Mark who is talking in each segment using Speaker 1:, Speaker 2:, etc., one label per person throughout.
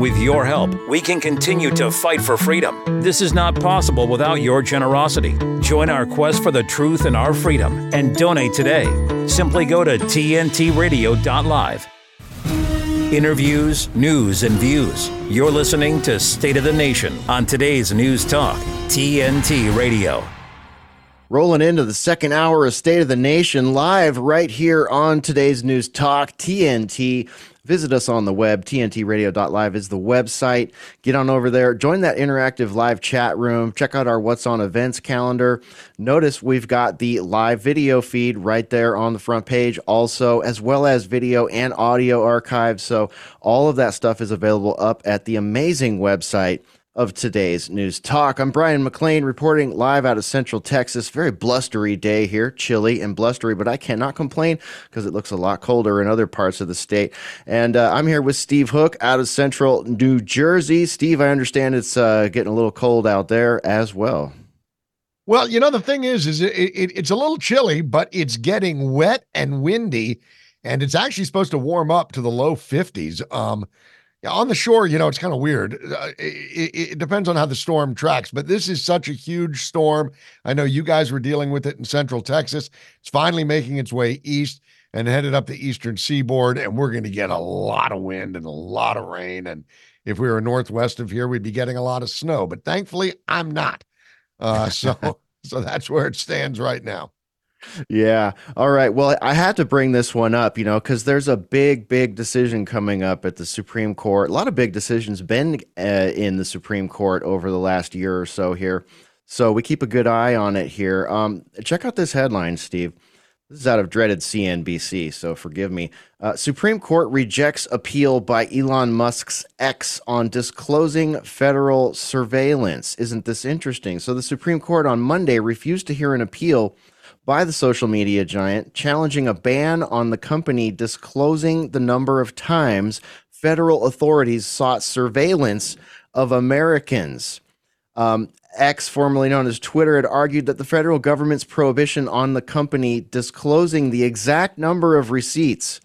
Speaker 1: With your help, we can continue to fight for freedom. This is not possible without your generosity. Join our quest for the truth and our freedom and donate today. Simply go to tntradio.live. Interviews, news, and views. You're listening to State of the Nation on today's News Talk, TNT Radio.
Speaker 2: Rolling into the second hour of State of the Nation live right here on today's News Talk, TNT. Visit us on the web. TNTradio.live is the website. Get on over there. Join that interactive live chat room. Check out our What's on Events calendar. Notice we've got the live video feed right there on the front page, also, as well as video and audio archives. So, all of that stuff is available up at the amazing website of today's news talk. I'm Brian McLean reporting live out of Central Texas. Very blustery day here, chilly and blustery, but I cannot complain because it looks a lot colder in other parts of the state. And uh, I'm here with Steve Hook out of Central New Jersey. Steve, I understand it's uh, getting a little cold out there as well.
Speaker 3: Well, you know the thing is, is it, it, it's a little chilly, but it's getting wet and windy, and it's actually supposed to warm up to the low 50s. Um, yeah, on the shore, you know, it's kind of weird. Uh, it, it, depends on how the storm tracks, but this is such a huge storm. I know you guys were dealing with it in central Texas. It's finally making its way east and headed up the eastern seaboard, and we're going to get a lot of wind and a lot of rain. And if we were northwest of here, we'd be getting a lot of snow. But thankfully, I'm not. Uh, so, so that's where it stands right now.
Speaker 2: Yeah. All right. Well, I had to bring this one up, you know, because there's a big, big decision coming up at the Supreme Court. A lot of big decisions been uh, in the Supreme Court over the last year or so here. So we keep a good eye on it here. Um, check out this headline, Steve. This is out of dreaded CNBC, so forgive me. Uh, Supreme Court rejects appeal by Elon Musk's X on disclosing federal surveillance. Isn't this interesting? So the Supreme Court on Monday refused to hear an appeal by the social media giant, challenging a ban on the company disclosing the number of times federal authorities sought surveillance of Americans. Um, X, formerly known as Twitter, had argued that the federal government's prohibition on the company disclosing the exact number of receipts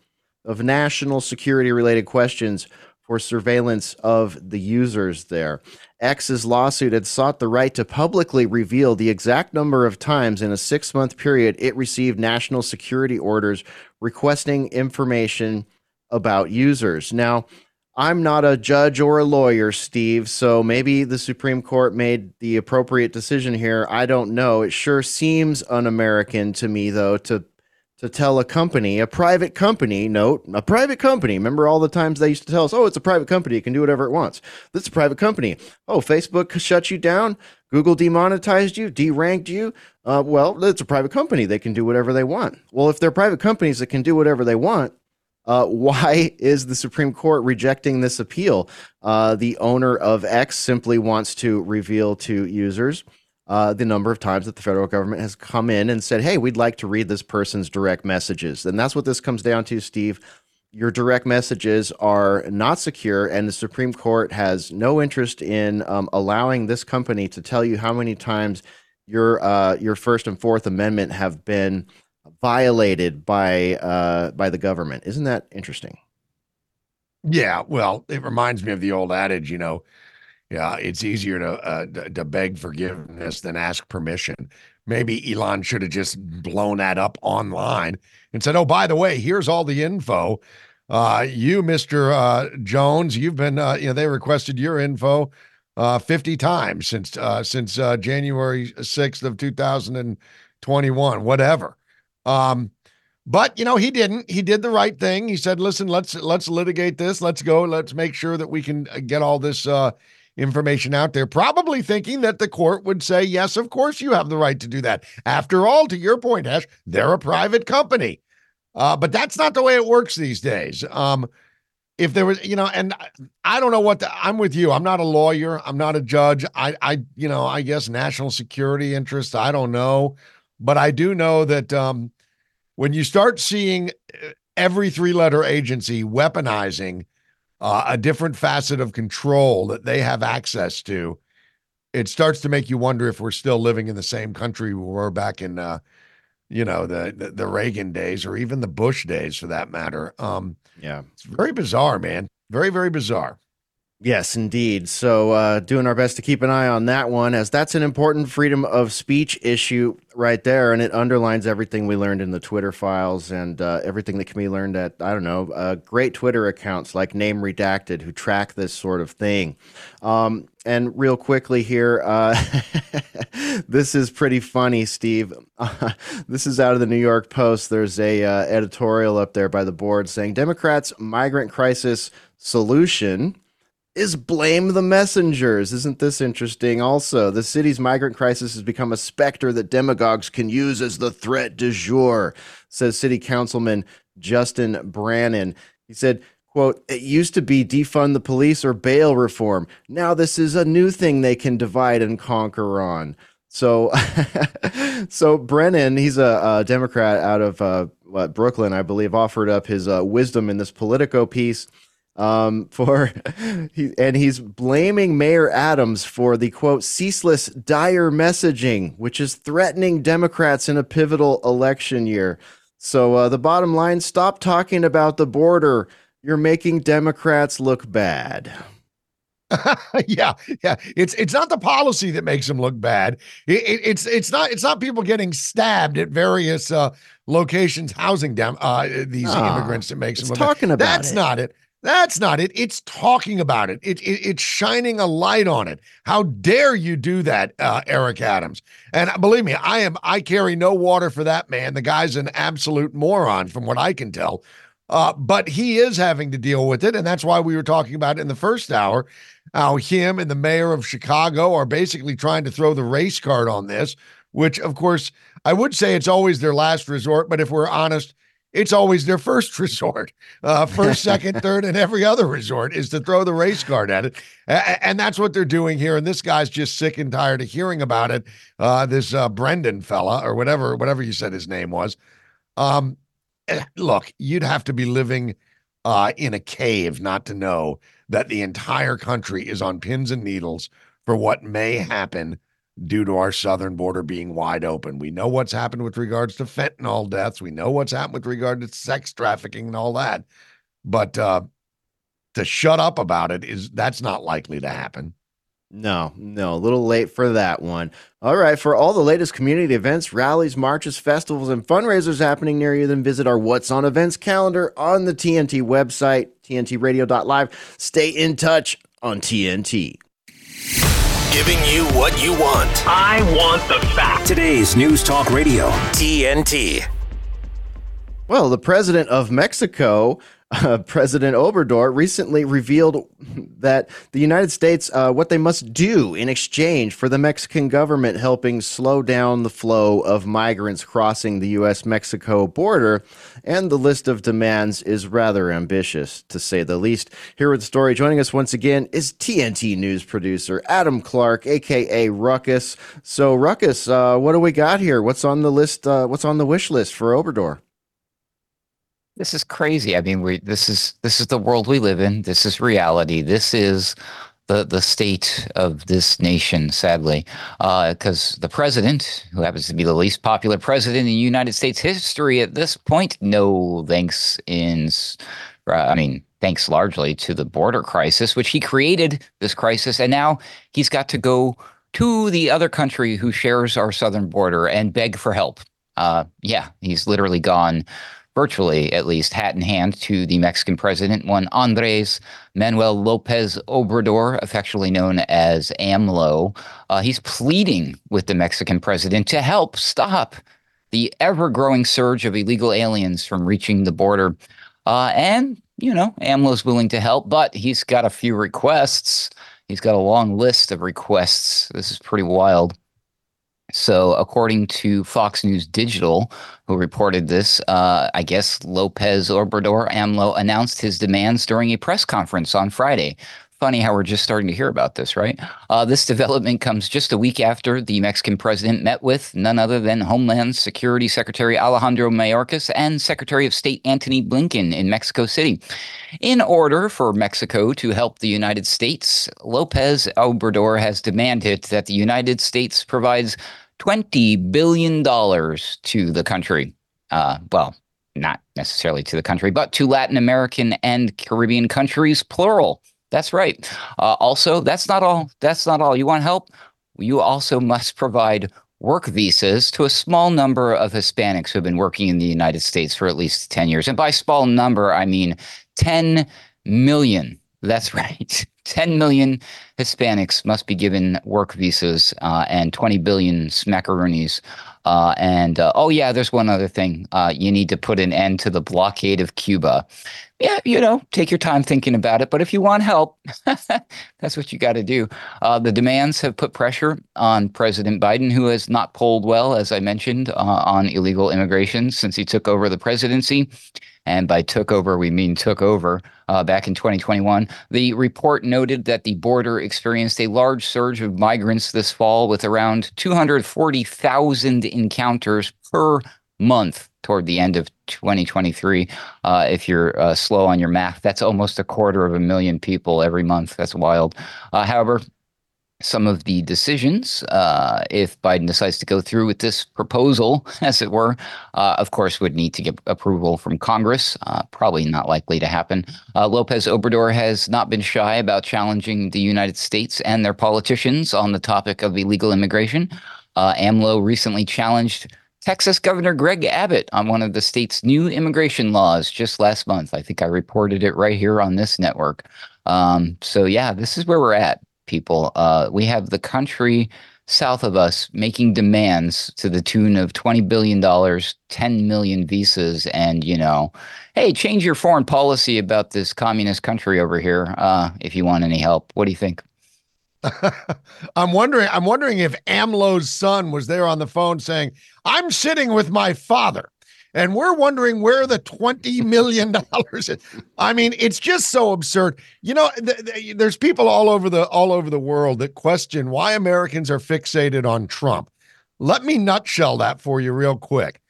Speaker 2: of national security related questions for surveillance of the users there. X's lawsuit had sought the right to publicly reveal the exact number of times in a six month period it received national security orders requesting information about users. Now, I'm not a judge or a lawyer, Steve, so maybe the Supreme Court made the appropriate decision here. I don't know. It sure seems un American to me, though, to to tell a company, a private company, note, a private company. Remember all the times they used to tell us, oh, it's a private company. It can do whatever it wants. This is a private company. Oh, Facebook shut you down. Google demonetized you, deranked you. Uh, well, it's a private company. They can do whatever they want. Well, if they're private companies that can do whatever they want, uh, why is the Supreme Court rejecting this appeal? Uh, the owner of X simply wants to reveal to users uh, the number of times that the federal government has come in and said, hey, we'd like to read this person's direct messages. And that's what this comes down to, Steve. Your direct messages are not secure, and the Supreme Court has no interest in um, allowing this company to tell you how many times your uh, your First and Fourth Amendment have been violated by uh, by the government. Isn't that interesting?
Speaker 3: Yeah, well, it reminds me of the old adage, you know, yeah, it's easier to uh, to beg forgiveness than ask permission. Maybe Elon should have just blown that up online and said, "Oh, by the way, here's all the info. Uh, you, Mister uh, Jones, you've been uh, you know they requested your info uh, 50 times since uh, since January 6th of 2021, whatever." Um, but you know he didn't. He did the right thing. He said, "Listen, let's let's litigate this. Let's go. Let's make sure that we can get all this." Uh, information out there, probably thinking that the court would say, yes, of course you have the right to do that. After all, to your point, Ash, they're a private company. Uh, but that's not the way it works these days. Um, if there was, you know, and I don't know what the, I'm with you. I'm not a lawyer. I'm not a judge. I, I, you know, I guess national security interests. I don't know, but I do know that um, when you start seeing uh, every three-letter agency weaponizing uh, a different facet of control that they have access to, it starts to make you wonder if we're still living in the same country we were back in, uh, you know, the, the, the Reagan days or even the Bush days, for that matter. Um,
Speaker 2: yeah,
Speaker 3: it's very bizarre, man. Very very bizarre.
Speaker 2: Yes, indeed. So, uh, doing our best to keep an eye on that one, as that's an important freedom of speech issue right there, and it underlines everything we learned in the Twitter files and uh, everything that can be learned at I don't know uh, great Twitter accounts like Name Redacted who track this sort of thing. Um, and real quickly here, uh, this is pretty funny, Steve. this is out of the New York Post. There's a uh, editorial up there by the board saying Democrats' migrant crisis solution is blame the messengers. Isn't this interesting? Also, the city's migrant crisis has become a specter that demagogues can use as the threat du jour, says City Councilman Justin Brannan. He said, quote, it used to be defund the police or bail reform. Now this is a new thing they can divide and conquer on. So, so Brennan, he's a, a Democrat out of uh, Brooklyn, I believe, offered up his uh, wisdom in this Politico piece um, for he, and he's blaming Mayor Adams for the quote ceaseless dire messaging, which is threatening Democrats in a pivotal election year. So uh, the bottom line: stop talking about the border. You're making Democrats look bad.
Speaker 3: yeah, yeah. It's it's not the policy that makes them look bad. It, it, it's it's not it's not people getting stabbed at various uh, locations housing them uh, these oh, immigrants that makes them look
Speaker 2: talking
Speaker 3: bad.
Speaker 2: about
Speaker 3: That's
Speaker 2: it.
Speaker 3: not it. That's not it. It's talking about it. It, it. It's shining a light on it. How dare you do that, uh, Eric Adams? And believe me, I am. I carry no water for that man. The guy's an absolute moron, from what I can tell. Uh, but he is having to deal with it, and that's why we were talking about in the first hour. How him and the mayor of Chicago are basically trying to throw the race card on this, which, of course, I would say it's always their last resort. But if we're honest it's always their first resort. Uh, first, second, third, and every other resort is to throw the race card at it. and that's what they're doing here. And this guy's just sick and tired of hearing about it. Uh, this uh, Brendan fella, or whatever, whatever you said his name was. Um, eh, look, you'd have to be living uh, in a cave not to know that the entire country is on pins and needles for what may happen due to our southern border being wide open. We know what's happened with regards to fentanyl deaths. We know what's happened with regard to sex trafficking and all that. But uh, to shut up about it is that's not likely to happen.
Speaker 2: No, no, a little late for that one. All right, for all the latest community events, rallies, marches, festivals, and fundraisers happening near you, then visit our What's on Events calendar on the TNT website, tntradio.live. Stay in touch on TNT
Speaker 4: giving you what you want.
Speaker 5: I want the facts.
Speaker 1: Today's News Talk Radio,
Speaker 4: TNT.
Speaker 2: Well, the president of Mexico uh, President Obrador recently revealed that the United States, uh, what they must do in exchange for the Mexican government helping slow down the flow of migrants crossing the U.S. Mexico border. And the list of demands is rather ambitious, to say the least. Here with the story, joining us once again is TNT News producer Adam Clark, aka Ruckus. So, Ruckus, uh, what do we got here? What's on the list? Uh, what's on the wish list for Obrador?
Speaker 6: This is crazy. I mean, we this is this is the world we live in. This is reality. This is the the state of this nation, sadly, because uh, the president, who happens to be the least popular president in United States history at this point, no thanks in, uh, I mean, thanks largely to the border crisis, which he created this crisis, and now he's got to go to the other country who shares our southern border and beg for help. Uh, yeah, he's literally gone virtually at least, hat in hand to the Mexican president, one Andres Manuel Lopez Obrador, affectionately known as AMLO. Uh, he's pleading with the Mexican president to help stop the ever growing surge of illegal aliens from reaching the border. Uh, and, you know, AMLO's willing to help, but he's got a few requests. He's got a long list of requests. This is pretty wild. So, according to Fox News Digital, who reported this, uh, I guess Lopez Obrador AMLO announced his demands during a press conference on Friday funny how we're just starting to hear about this, right? Uh, this development comes just a week after the Mexican president met with none other than Homeland Security Secretary Alejandro Mayorkas and Secretary of State Antony Blinken in Mexico City. In order for Mexico to help the United States, Lopez Obrador has demanded that the United States provides $20 billion to the country. Uh, well, not necessarily to the country, but to Latin American and Caribbean countries, plural. That's right. Uh, also, that's not all. That's not all. You want help? You also must provide work visas to a small number of Hispanics who have been working in the United States for at least 10 years. And by small number, I mean 10 million. That's right. 10 million Hispanics must be given work visas uh, and 20 billion smackaroonies. Uh, and uh, oh, yeah, there's one other thing. Uh, you need to put an end to the blockade of Cuba. Yeah, you know, take your time thinking about it. But if you want help, that's what you got to do. Uh, the demands have put pressure on President Biden, who has not polled well, as I mentioned, uh, on illegal immigration since he took over the presidency. And by took over, we mean took over uh, back in 2021. The report noted that the border experienced a large surge of migrants this fall with around 240,000 encounters per month toward the end of 2023. Uh, if you're uh, slow on your math, that's almost a quarter of a million people every month. That's wild. Uh, however, some of the decisions, uh, if Biden decides to go through with this proposal, as it were, uh, of course, would need to get approval from Congress. Uh, probably not likely to happen. Uh, Lopez Obrador has not been shy about challenging the United States and their politicians on the topic of illegal immigration. Uh, AMLO recently challenged Texas Governor Greg Abbott on one of the state's new immigration laws just last month. I think I reported it right here on this network. Um, so, yeah, this is where we're at people. Uh, we have the country south of us making demands to the tune of $20 billion, 10 million visas, and, you know, hey, change your foreign policy about this communist country over here uh, if you want any help. What do you think?
Speaker 3: I'm wondering. I'm wondering if AMLO's son was there on the phone saying, "I'm sitting with my father." And we're wondering where the $20 million is. I mean, it's just so absurd. You know, th- th- there's people all over the all over the world that question why Americans are fixated on Trump. Let me nutshell that for you real quick.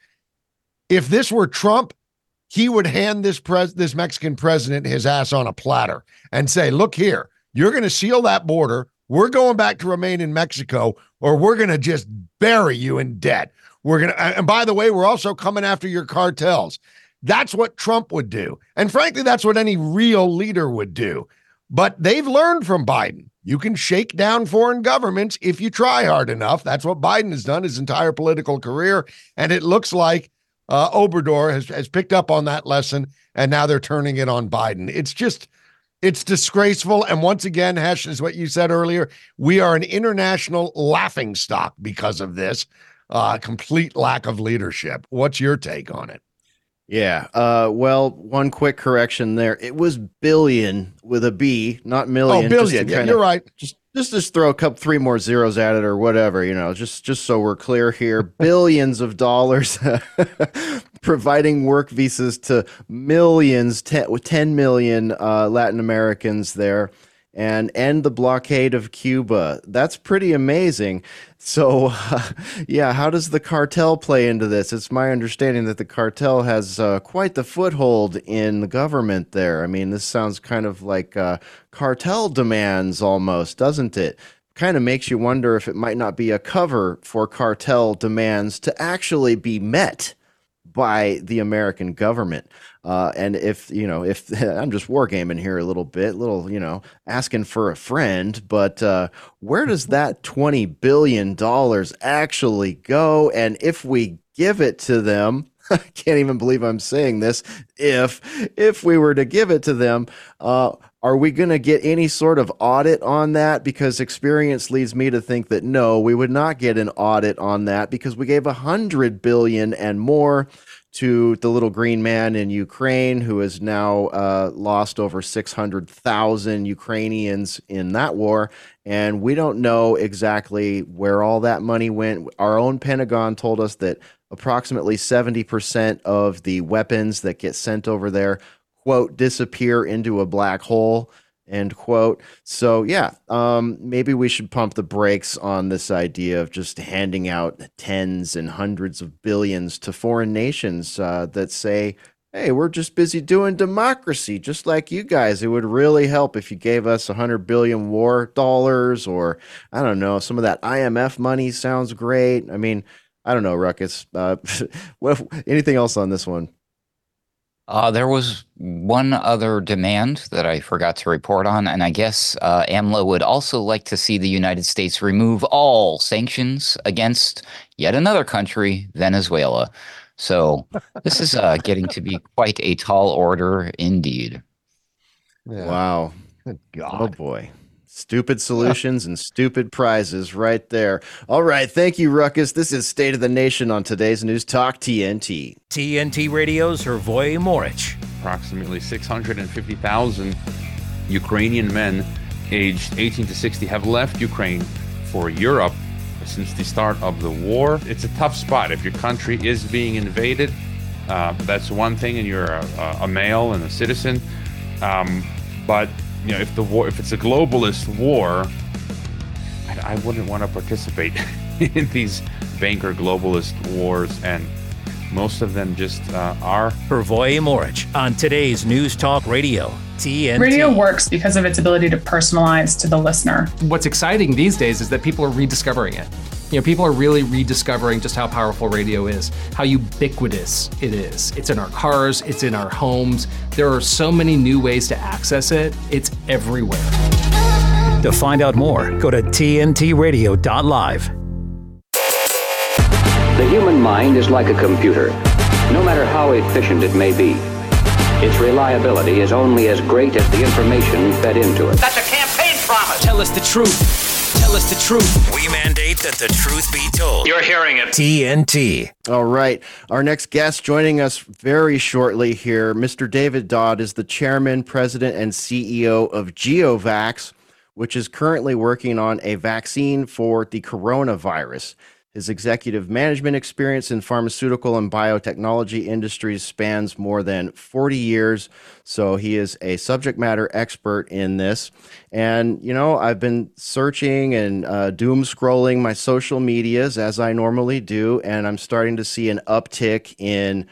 Speaker 3: If this were Trump, he would hand this pres- this Mexican president his ass on a platter and say, "Look here, you're going to seal that border. We're going back to remain in Mexico, or we're going to just bury you in debt. We're going to, and by the way, we're also coming after your cartels. That's what Trump would do. And frankly, that's what any real leader would do. But they've learned from Biden. You can shake down foreign governments if you try hard enough. That's what Biden has done his entire political career. And it looks like uh, Obrador has, has picked up on that lesson, and now they're turning it on Biden. It's just, it's disgraceful. And once again, Hesh, is what you said earlier, we are an international laughing stock because of this uh, complete lack of leadership. What's your take on it?
Speaker 2: Yeah. Uh, well, one quick correction there. It was billion with a B, not million.
Speaker 3: Oh, billion. Yeah, you're right.
Speaker 2: Just just just throw a couple three more zeros at it or whatever, you know, just just so we're clear here. Billions of dollars providing work visas to millions, 10, 10 million uh, Latin Americans there and end the blockade of Cuba. That's pretty amazing. So, uh, yeah, how does the cartel play into this? It's my understanding that the cartel has uh, quite the foothold in the government there. I mean, this sounds kind of like uh, cartel demands almost, doesn't it? Kind of makes you wonder if it might not be a cover for cartel demands to actually be met by the American government. Uh, and if you know, if I'm just wargaming here a little bit, little you know, asking for a friend, but uh, where does that twenty billion dollars actually go? And if we give it to them, I can't even believe I'm saying this. If if we were to give it to them, uh, are we going to get any sort of audit on that? Because experience leads me to think that no, we would not get an audit on that because we gave a hundred billion and more to the little green man in Ukraine, who has now uh, lost over 600,000 Ukrainians in that war. And we don't know exactly where all that money went. Our own Pentagon told us that approximately 70% of the weapons that get sent over there, quote, disappear into a black hole end quote. So yeah um, maybe we should pump the brakes on this idea of just handing out tens and hundreds of billions to foreign nations uh, that say hey we're just busy doing democracy just like you guys. It would really help if you gave us a hundred billion war dollars or i don't know some of that imf money sounds great. I mean i don't know ruckus uh, what anything else on this one
Speaker 6: Uh, there was one other demand that I forgot to report on, and I guess uh, AMLO would also like to see the United States remove all sanctions against yet another country, Venezuela. So this is uh, getting to be quite a tall order indeed.
Speaker 2: Yeah. Wow.
Speaker 3: Good oh, God.
Speaker 2: Oh boy. Stupid solutions and stupid prizes right there. All right. Thank you, Ruckus. This is State of the Nation on today's News Talk TNT.
Speaker 1: TNT Radio's Hrvoje Moric.
Speaker 5: Approximately 650,000 Ukrainian men aged 18 to 60 have left Ukraine for Europe since the start of the war. It's a tough spot. If your country is being invaded, uh, that's one thing, and you're a, a male and a citizen. Um, but you know, if the war, if it's a globalist war, I, I wouldn't want to participate in these banker globalist wars, and most of them just uh, are.
Speaker 1: Hrvoje Moric on today's News Talk Radio. TNT.
Speaker 7: Radio works because of its ability to personalize to the listener.
Speaker 8: What's exciting these days is that people are rediscovering it. You know, people are really rediscovering just how powerful radio is, how ubiquitous it is. It's in our cars, it's in our homes. There are so many new ways to access it, it's everywhere.
Speaker 1: To find out more, go to tntradio.live.
Speaker 9: The human mind is like a computer, no matter how efficient it may be. Its reliability is only as great as the information fed into it.
Speaker 10: That's a campaign promise.
Speaker 1: Tell us the truth. Tell us the truth. We mandate that the truth be told.
Speaker 10: You're hearing it.
Speaker 1: TNT.
Speaker 2: All right. Our next guest joining us very shortly here, Mr. David Dodd is the chairman, president, and CEO of GeoVax, which is currently working on a vaccine for the coronavirus. His executive management experience in pharmaceutical and biotechnology industries spans more than 40 years. So he is a subject matter expert in this. And, you know, I've been searching and uh, doom scrolling my social medias as I normally do. And I'm starting to see an uptick in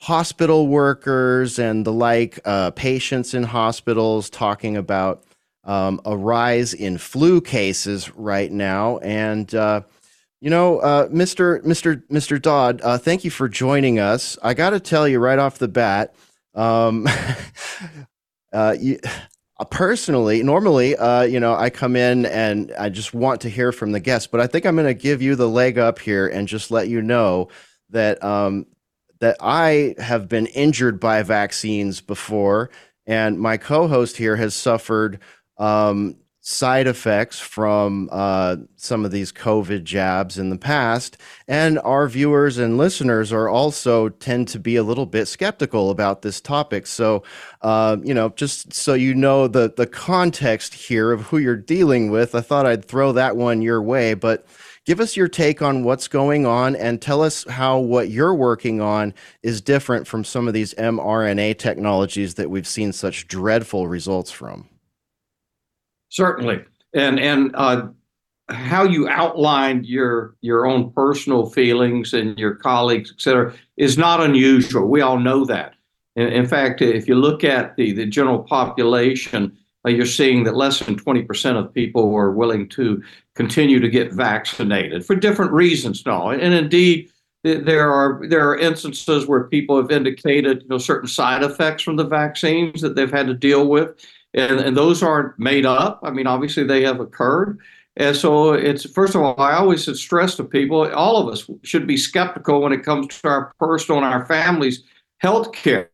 Speaker 2: hospital workers and the like, uh, patients in hospitals talking about um, a rise in flu cases right now. And, uh, you know, uh, Mr. Mr. Mr. Dodd, uh, thank you for joining us. I got to tell you right off the bat, um, uh, you, uh, personally, normally, uh, you know, I come in and I just want to hear from the guests, but I think I'm going to give you the leg up here and just let you know that um, that I have been injured by vaccines before, and my co-host here has suffered um, side effects from uh, some of these COVID jabs in the past. And our viewers and listeners are also tend to be a little bit skeptical about this topic. So, uh, you know, just so you know the, the context here of who you're dealing with, I thought I'd throw that one your way. But give us your take on what's going on and tell us how what you're working on is different from some of these mRNA technologies that we've seen such dreadful results from.
Speaker 11: Certainly, and and uh, how you outlined your your own personal feelings and your colleagues, et cetera, is not unusual. We all know that. In, in fact, if you look at the the general population, uh, you're seeing that less than 20% of people are willing to continue to get vaccinated for different reasons. No, and indeed. There are there are instances where people have indicated you know certain side effects from the vaccines that they've had to deal with, and, and those aren't made up. I mean, obviously they have occurred. And so it's first of all, I always stress to people, all of us should be skeptical when it comes to our personal and our families' health care.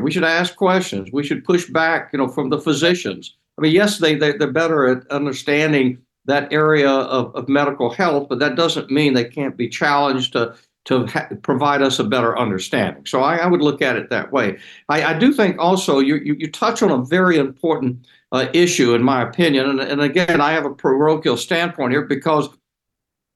Speaker 11: We should ask questions. We should push back, you know, from the physicians. I mean, yes, they, they they're better at understanding that area of, of medical health, but that doesn't mean they can't be challenged to to ha- provide us a better understanding. So I, I, would look at it that way. I, I do think also you, you, you, touch on a very important uh, issue, in my opinion. And, and again, I have a parochial standpoint here because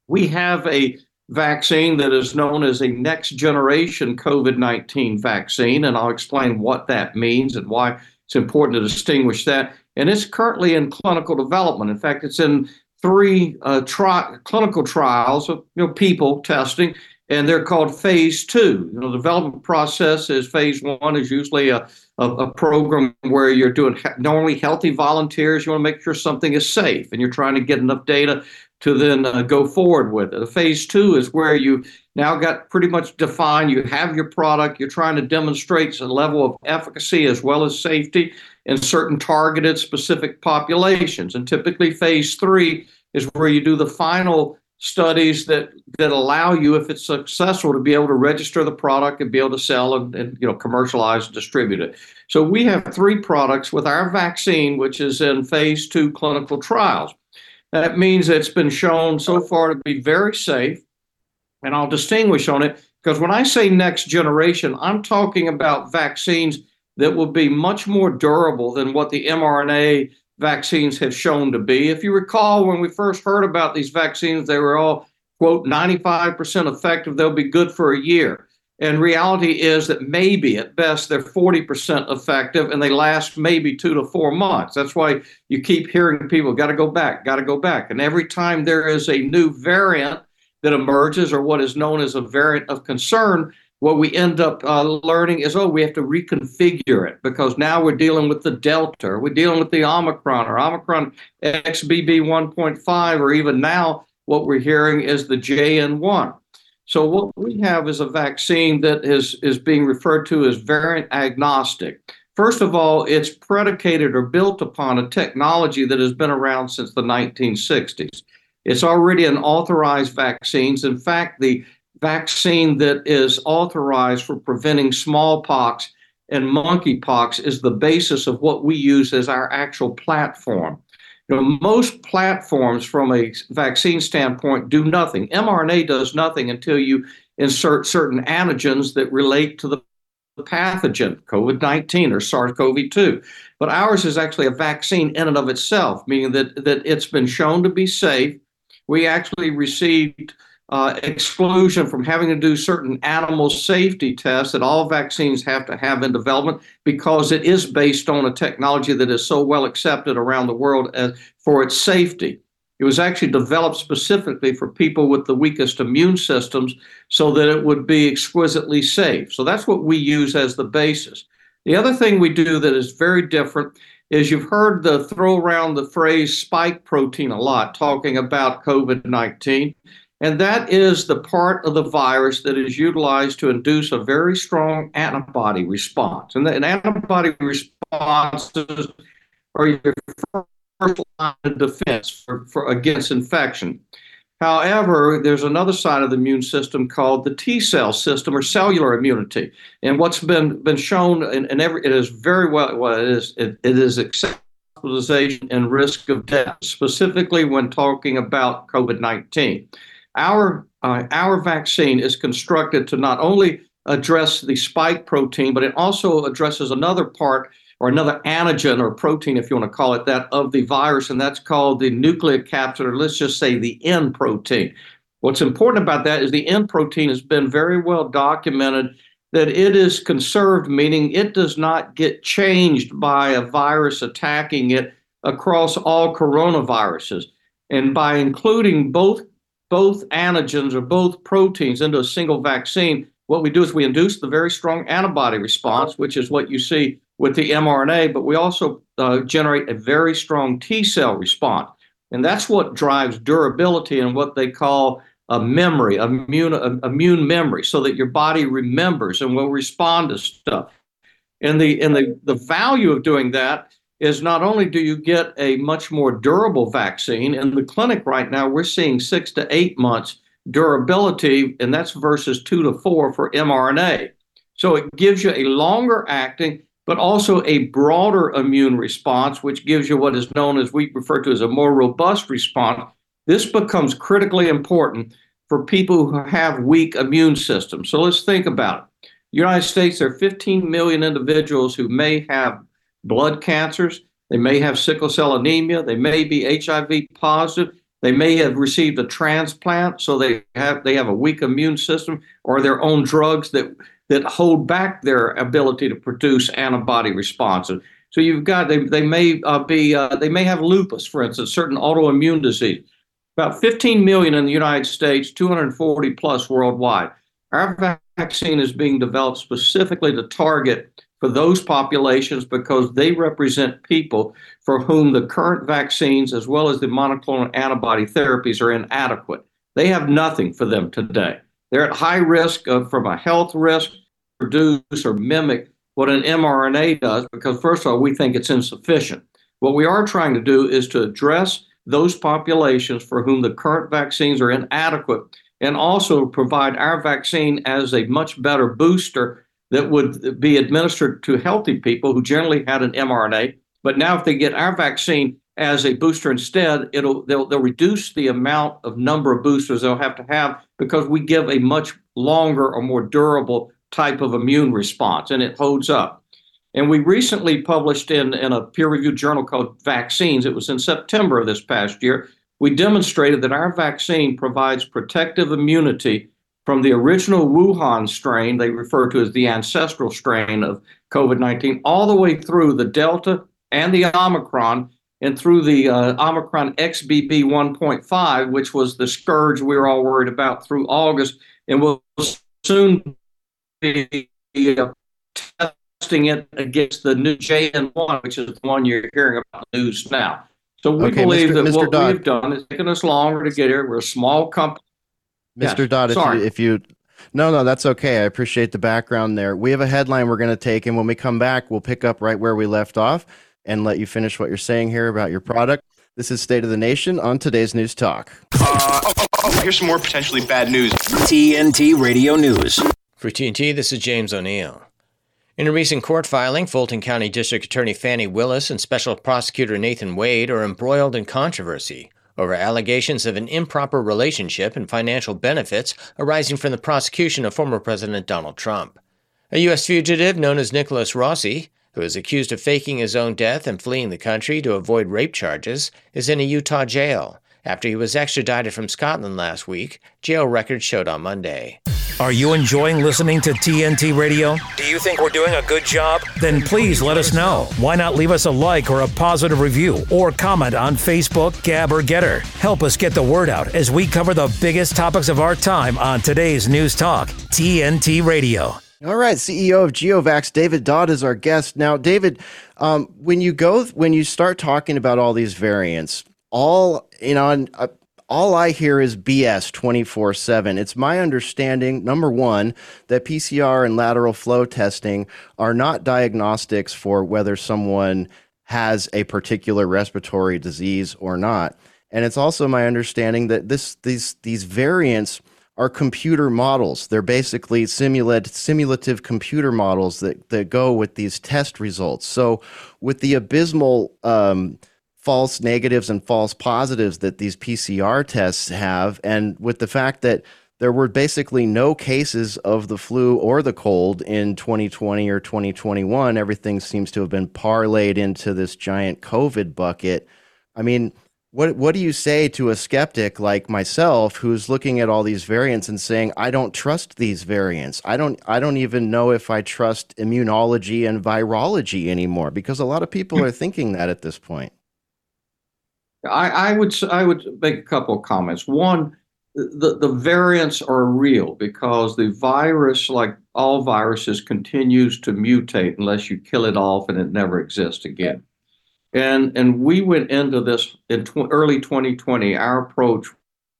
Speaker 11: we have a vaccine that is known as a next generation COVID 19 vaccine. And I'll explain what that means and why it's important to distinguish that. And it's currently in clinical development. In fact, it's in three uh, tri- clinical trials of you know, people testing and they're called phase two. You know, the development process is phase one is usually a, a, a program where you're doing normally healthy volunteers. You want to make sure something is safe, and you're trying to get enough data to then uh, go forward with it. The phase two is where you now got pretty much defined. You have your product. You're trying to demonstrate a level of efficacy as well as safety in certain targeted specific populations. And typically, phase three is where you do the final studies that that allow you, if it's successful, to be able to register the product and be able to sell and, and you know commercialize and distribute it. So we have three products with our vaccine, which is in phase two clinical trials. That means it's been shown so far to be very safe. And I'll distinguish on it because when I say next generation, I'm talking about vaccines that will be much more durable than what the mRNA vaccines have shown to be. If you recall, when we first heard about these vaccines, they were all, quote, 95% effective, they'll be good for a year. And reality is that maybe at best they're 40% effective and they last maybe two to four months. That's why you keep hearing people got to go back, got to go back. And every time there is a new variant that emerges or what is known as a variant of concern, what we end up uh, learning is oh, we have to reconfigure it because now we're dealing with the Delta, or we're dealing with the Omicron or Omicron XBB 1.5, or even now what we're hearing is the JN1. So what we have is a vaccine that is, is being referred to as variant agnostic. First of all, it's predicated or built upon a technology that has been around since the 1960s. It's already an authorized vaccines. In fact, the vaccine that is authorized for preventing smallpox and monkeypox is the basis of what we use as our actual platform. You know, most platforms from a vaccine standpoint do nothing. mRNA does nothing until you insert certain antigens that relate to the pathogen, COVID 19 or SARS CoV 2. But ours is actually a vaccine in and of itself, meaning that, that it's been shown to be safe. We actually received uh, exclusion from having to do certain animal safety tests that all vaccines have to have in development because it is based on a technology that is so well accepted around the world as, for its safety. It was actually developed specifically for people with the weakest immune systems so that it would be exquisitely safe. So that's what we use as the basis. The other thing we do that is very different is you've heard the throw around the phrase spike protein a lot, talking about COVID 19. And that is the part of the virus that is utilized to induce a very strong antibody response. And an antibody responses are your first line of defense for, for against infection. However, there's another side of the immune system called the T cell system or cellular immunity. And what's been been shown in, in every it is very well well it is it, it is and risk of death, specifically when talking about COVID-19 our uh, our vaccine is constructed to not only address the spike protein, but it also addresses another part or another antigen or protein, if you want to call it that, of the virus, and that's called the nucleocapsid, or let's just say the N protein. What's important about that is the N protein has been very well documented that it is conserved, meaning it does not get changed by a virus attacking it across all coronaviruses. And by including both both antigens or both proteins into a single vaccine, what we do is we induce the very strong antibody response, which is what you see with the mRNA, but we also uh, generate a very strong T cell response. And that's what drives durability and what they call a memory, immune, immune memory, so that your body remembers and will respond to stuff. And the and the, the value of doing that is not only do you get a much more durable vaccine, in the clinic right now, we're seeing six to eight months durability, and that's versus two to four for mRNA. So it gives you a longer acting, but also a broader immune response, which gives you what is known as we refer to as a more robust response. This becomes critically important for people who have weak immune systems. So let's think about it. United States, there are 15 million individuals who may have blood cancers. They may have sickle cell anemia. They may be HIV positive. They may have received a transplant, so they have they have a weak immune system, or their own drugs that that hold back their ability to produce antibody responses. So you've got they they may uh, be uh, they may have lupus, for instance, certain autoimmune disease. About 15 million in the United States, 240 plus worldwide. Our vaccine is being developed specifically to target for those populations because they represent people for whom the current vaccines as well as the monoclonal antibody therapies are inadequate. They have nothing for them today. They're at high risk of, from a health risk, produce or mimic what an mRNA does because, first of all, we think it's insufficient. What we are trying to do is to address those populations for whom the current vaccines are inadequate and also provide our vaccine as a much better booster that would be administered to healthy people who generally had an mRNA. But now, if they get our vaccine as a booster instead, it'll they'll, they'll reduce the amount of number of boosters they'll have to have because we give a much longer or more durable type of immune response, and it holds up. And we recently published in, in a peer reviewed journal called Vaccines, it was in September of this past year, we demonstrated that our vaccine provides protective immunity from the original Wuhan strain, they refer to as the ancestral strain of COVID 19, all the way through the Delta and the Omicron, and through the uh, Omicron XBB 1.5, which was the scourge we were all worried about through August, and will soon be uh, testing it against the new JN1, which is the one you're hearing about news now. So we
Speaker 2: Okay,
Speaker 11: believe
Speaker 2: Mr.
Speaker 11: that
Speaker 2: Mr.
Speaker 11: what
Speaker 2: Dodd.
Speaker 11: we've done is taken us longer to get here. We're a small company.
Speaker 2: Mr.
Speaker 11: Yes,
Speaker 2: Dodd, if
Speaker 11: sorry.
Speaker 2: you, if you, no, no, that's okay. I appreciate the background there. We have a headline we're going to take, and when we come back, we'll pick up right where we left off and let you finish what you're saying here about your product. This is State of the Nation on today's News Talk.
Speaker 10: Uh, oh, oh, oh, here's some more potentially bad news.
Speaker 4: TNT Radio News.
Speaker 12: For TNT, this is James O'Neill. In a recent court filing, Fulton County District Attorney Fani Willis and Special Prosecutor Nathan Wade are embroiled in controversy over allegations of an improper relationship and financial benefits arising from the prosecution of former President Donald Trump. A U.S. fugitive known as Nicholas Rossi, who is accused of faking his own death and fleeing the country to avoid rape charges, is in a Utah jail. After he was extradited from Scotland last week, jail records showed on Monday.
Speaker 1: Are you enjoying listening to TNT Radio?
Speaker 4: Do you think we're doing a good job?
Speaker 1: Then please let us know. Why not leave us a like or a positive review or comment on Facebook, Gab, or Gettr? Help us get the word out as we cover the biggest topics of our time on today's News Talk, TNT Radio.
Speaker 2: All right, CEO of GeoVax, David Dodd is our guest. Now, David, um, when you go, when you start talking about all these variants, all you know, and, uh, all I hear is BS 24 7. It's my understanding, number one, that PCR and lateral flow testing are not diagnostics for whether someone has a particular respiratory disease or not. And it's also my understanding that this these these variants are computer models. They're basically simulate, simulative computer models that, that go with these test results. So, with the abysmal um, false negatives and false positives that these PCR tests have, and with the fact that there were basically no cases of the flu or the cold in 2020 or 2021, everything seems to have been parlayed into this giant COVID bucket. I mean, what what do you say to a skeptic like myself who's looking at all these variants and saying I don't trust these variants. I don't I don't even know if I trust immunology and virology anymore because a lot of people are thinking that at this point.
Speaker 11: I, I would I would make a couple of comments. One, the, the variants are real because the virus, like all viruses, continues to mutate unless you kill it off and it never exists again. And and we went into this in tw- early 2020. Our approach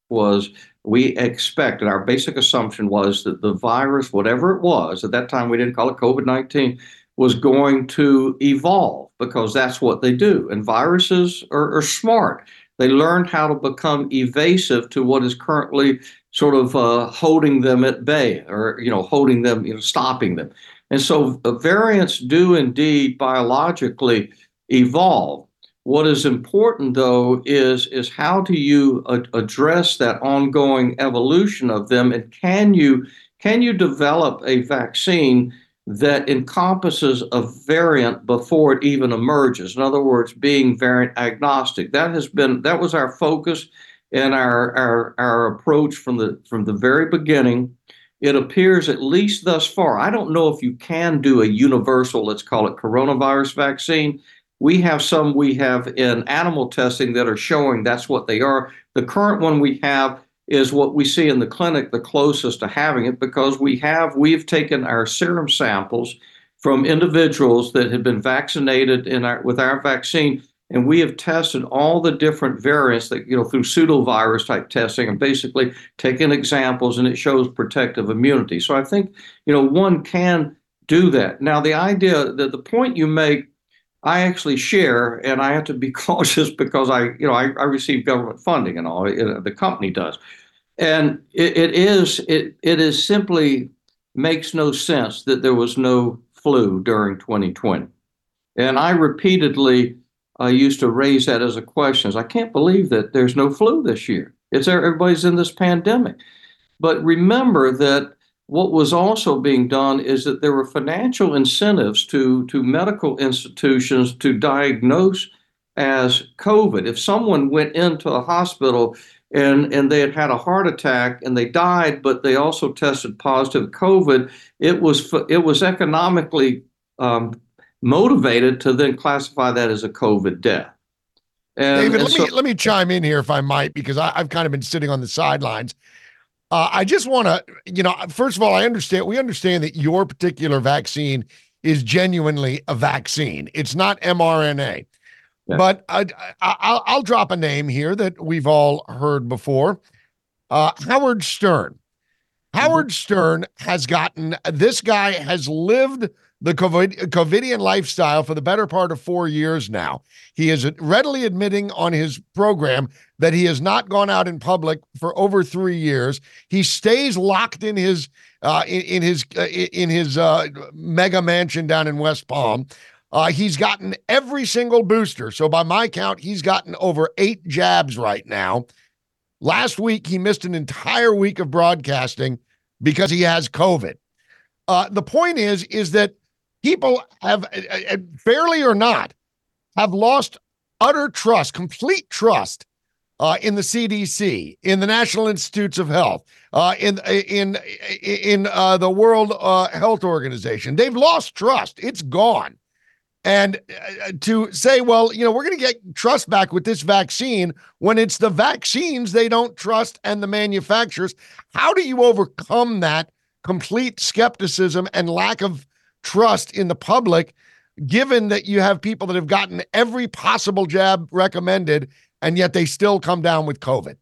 Speaker 11: was we expected our basic assumption was that the virus, whatever it was, at that time we didn't call it COVID 19, was going to evolve because that's what they do. And viruses are, are smart. They learn how to become evasive to what is currently sort of uh, holding them at bay or, you know, holding them, you know, stopping them. And so uh, variants do indeed biologically evolve. What is important, though, is is how do you address that ongoing evolution of them, and can you can you develop a vaccine that encompasses a variant before it even emerges? In other words, being variant agnostic. That has been that was our focus and our our our approach from the from the very beginning. It appears, at least thus far, I don't know if you can do a universal, let's call it coronavirus vaccine. We have some we have in animal testing that are showing that's what they are. The current one we have is what we see in the clinic, the closest to having it, because we have we've taken our serum samples from individuals that had been vaccinated in our, with our vaccine and we have tested all the different variants that you know through pseudovirus type testing and basically taken examples and it shows protective immunity. So i think you know one can do that. Now the idea that the point you make i actually share and i have to be cautious because i you know i, I receive government funding and all the company does and it, it is it, it is simply makes no sense that there was no flu during 2020 and i repeatedly uh, used to raise that as a question. I can't believe that there's no flu this year. It's everybody's in this pandemic. But remember that what was also being done is that there were financial incentives to, to medical institutions to diagnose as COVID. If someone went into a hospital and, and they had had a heart attack and they died, but they also tested positive COVID, it was it was economically um, motivated to then classify that as a COVID death.
Speaker 3: And, David, and let, so, me, let me chime in here if I might, because I, have kind of been sitting on the sidelines. Uh, I just want to, you know, first of all, I understand, we understand that your particular vaccine is genuinely a vaccine, it's not mRNA. Yeah. But I, I, will drop a name here that we've all heard before uh, Howard Stern. Howard mm-hmm. Stern has gotten, this guy has lived the COVID, COVIDian lifestyle for the better part of four years now. He is readily admitting on his program that he has not gone out in public for over three years. He stays locked in his uh, in, in, his uh, in his uh, mega mansion down in West Palm. Uh, he's gotten every single booster. So by my count, he's gotten over eight jabs right now. Last week, he missed an entire week of broadcasting because he has COVID. Uh, the point is, is that people have, uh, uh, uh, fairly or not, have lost utter trust, complete trust uh, in the CDC, in the National Institutes of Health, uh, in in in uh, the World Health Organization. They've lost trust; it's gone. And to say, well, you know, we're going to get trust back with this vaccine when it's the vaccines they don't trust and the manufacturers. How do you overcome that complete skepticism and lack of trust in the public, given that you have people that have gotten every possible jab recommended, and yet they still come down with COVID.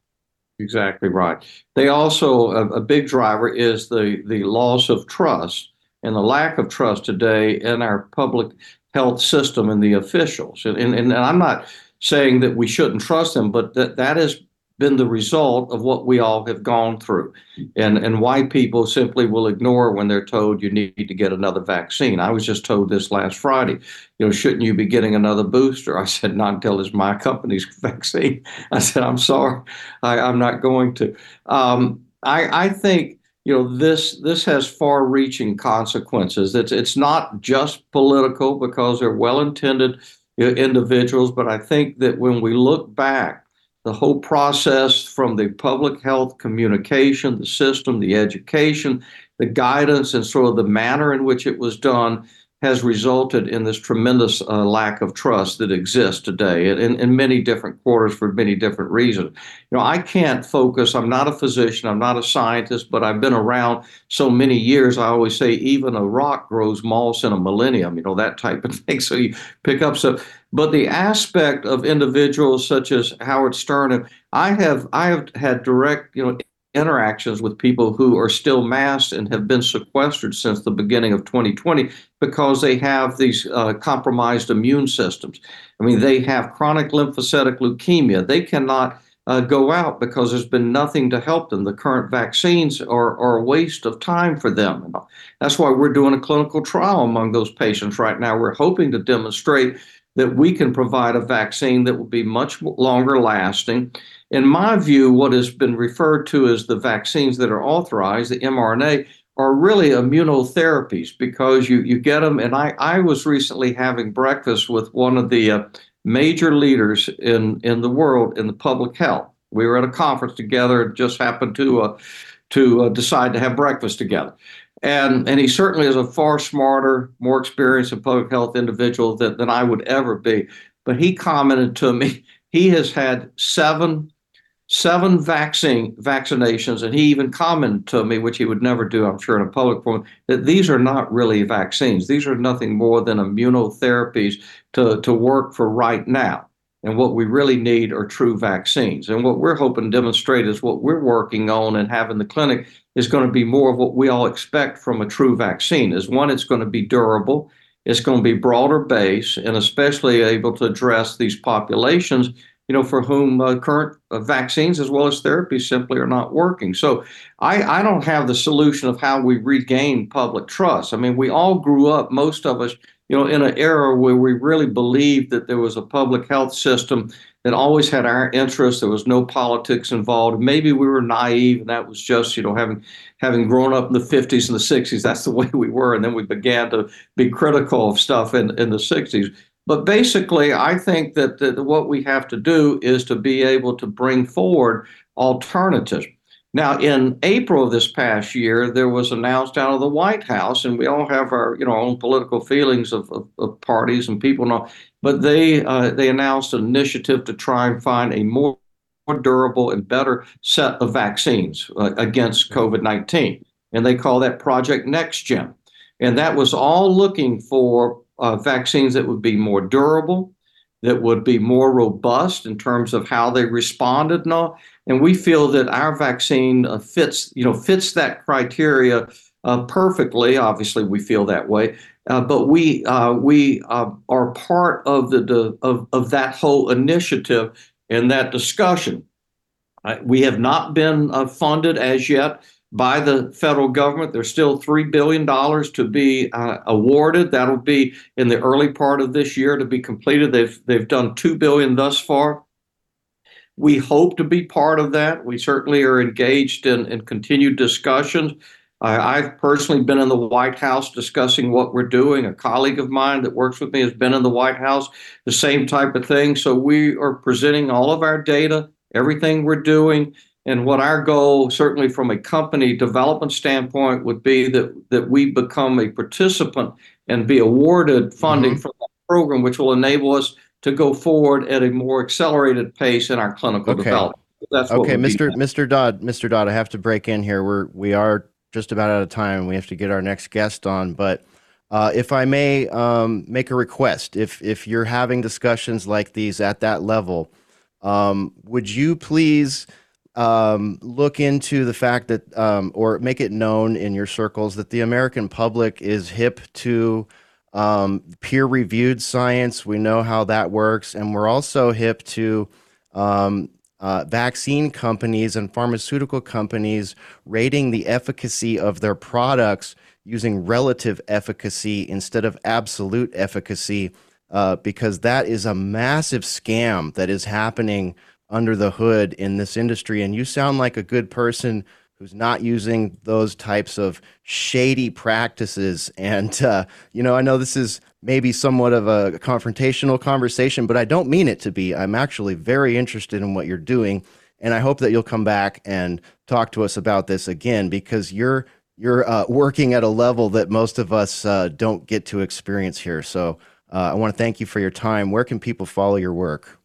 Speaker 11: Exactly right. They also a, a big driver is the the loss of trust and the lack of trust today in our public health system and the officials. And, and, and I'm not saying that we shouldn't trust them, but that, that is been the result of what we all have gone through and, and why people simply will ignore when they're told you need to get another vaccine. I was just told this last Friday, you know, shouldn't you be getting another booster? I said, not until it's my company's vaccine. I said, I'm sorry, I, am not going to. Um, I, I think you know this this has far-reaching consequences. It's it's not just political because they're well-intended individuals, but I think that when we look back the whole process from the public health communication, the system, the education, the guidance, and sort of the manner in which it was done has resulted in this tremendous uh, lack of trust that exists today in, in many different quarters for many different reasons. You know, I can't focus, I'm not a physician, I'm not a scientist, but I've been around so many years. I always say even a rock grows moss in a millennium, you know, that type of thing. So you pick up so but the aspect of individuals such as Howard Stern, I have I have had direct, you know, interactions with people who are still masked and have been sequestered since the beginning of 2020 because they have these uh, compromised immune systems. I mean, they have chronic lymphocytic leukemia. They cannot uh, go out because there's been nothing to help them. The current vaccines are, are a waste of time for them. That's why we're doing a clinical trial among those patients right now. We're hoping to demonstrate that we can provide a vaccine that will be much longer lasting in my view, what has been referred to as the vaccines that are authorized, the mRNA, are really immunotherapies because you, you get them. And I, I was recently having breakfast with one of the uh, major leaders in, in the world in the public health. We were at a conference together, just happened to, uh, to uh, decide to have breakfast together. And, and he certainly is a far smarter, more experienced in public health individual than, than I would ever be. But he commented to me, he has had seven seven vaccine vaccinations, and he even commented to me, which he would never do, I'm sure, in a public forum, that these are not really vaccines. These are nothing more than immunotherapies to, to work for right now. And what we really need are true vaccines. And what we're hoping to demonstrate is what we're working on and have in the clinic is going to be more of what we all expect from a true vaccine. Is one, it's going to be durable, it's going to be broader base, and especially able to address these populations you know, for whom uh, current uh, vaccines as well as therapies simply are not working. So I, I don't have the solution of how we regain public trust. I mean, we all grew up, most of us, you know, in an era where we really believed that there was a public health system that always had our interest. There was no politics involved. Maybe we were naive, and that was just, you know, having having grown up in the 50s and the 60s. That's the way we were, and then we began to be critical of stuff in in the 60s. But basically, I think that, that what we have to do is to be able to bring forward alternatives. Now, in April of this past year, there was announced out of the White House, and we all have our you know own political feelings of, of, of parties and people, and all, but they uh, they announced an initiative to try and find a more, more durable and better set of vaccines uh, against COVID nineteen, and they call that Project NextGen, and that was all looking for uh, vaccines that would be more durable, that would be more robust in terms of how they responded and all. And we feel that our vaccine uh, fits, you know, fits that criteria uh, perfectly. Obviously, we feel that way, uh, but we uh, we uh, are part of the, the of of that whole initiative and that discussion. we have not been funded as yet by the federal government. There's still $3 billion to be uh, awarded. That'll be in the early part of this year to be completed. They've, they've done 2 billion thus far. We hope to be part of that. We certainly are engaged in, in continued discussions. I've personally been in the White House discussing what we're doing. A colleague of mine that works with me has been in the White House, the same type of thing. So we are presenting all of our data, everything we're doing, and what our goal, certainly from a company development standpoint, would be that, that we become a participant and be awarded funding mm-hmm. from that program, which will enable us to go forward at a more accelerated pace in our clinical okay. development.
Speaker 2: That's okay, Mr. Mr. Dodd, Mr. Dodd, I have to break in here. We're we are just about out of time. We have to get our next guest on, but uh, if I may um, make a request, if if you're having discussions like these at that level, um, would you please? um, look into the fact that, um, or make it known in your circles that the American public is hip to um, peer reviewed science. We know how that works. And we're also hip to um, uh, vaccine companies and pharmaceutical companies rating the efficacy of their products using relative efficacy instead of absolute efficacy, uh, because that is a massive scam that is happening under the hood in this industry. And you sound like a good person who's not using those types of shady practices. And, uh, you know, I know this is maybe somewhat of a confrontational conversation, but I don't mean it to be. I'm actually very interested in what you're doing. And I hope that you'll come back and talk to us about this again because you're you're uh, working at a level that most of us uh, don't get to experience here. So uh, I want to thank you for your time. Where can people follow your work?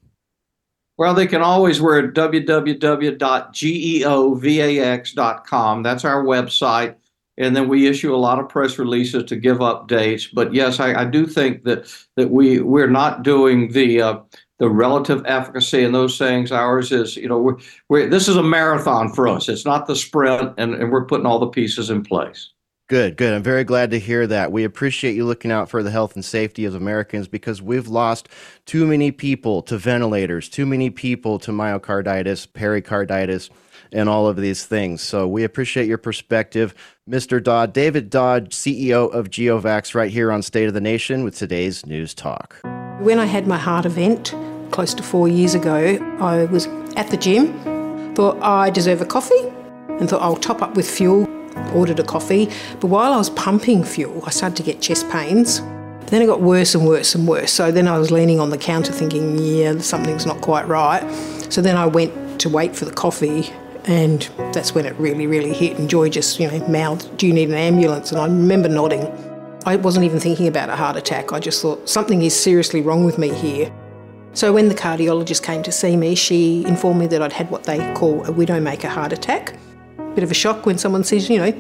Speaker 11: Well, they can always, we're at www.geovax.com. That's our website. And then we issue a lot of press releases to give updates. But yes, I, I do think that that we we're not doing the uh, the relative efficacy and those things. Ours is, you know, we're, we're this is a marathon for us. It's not the sprint, and, and we're putting all the pieces in place.
Speaker 2: Good, good. I'm very glad to hear that. We appreciate you looking out for the health and safety of Americans because we've lost too many people to ventilators, too many people to myocarditis, pericarditis, and all of these things. So we appreciate your perspective. Mr. Dodd, David Dodd, CEO of GeoVax, right here on State of the Nation with today's News Talk.
Speaker 13: When I had my heart event close to four years ago, I was at the gym, thought I deserve a coffee, and thought I'll top up with fuel ordered a coffee. But while I was pumping fuel, I started to get chest pains. Then it got worse and worse and worse. So then I was leaning on the counter thinking, yeah, something's not quite right. So then I went to wait for the coffee and that's when it really, really hit. And Joy just, you know, mouthed, Do you need an ambulance? And I remember nodding. I wasn't even thinking about a heart attack. I just thought something is seriously wrong with me here. So when the cardiologist came to see me, she informed me that I'd had what they call a widowmaker heart attack. Bit of a shock when someone says, you know,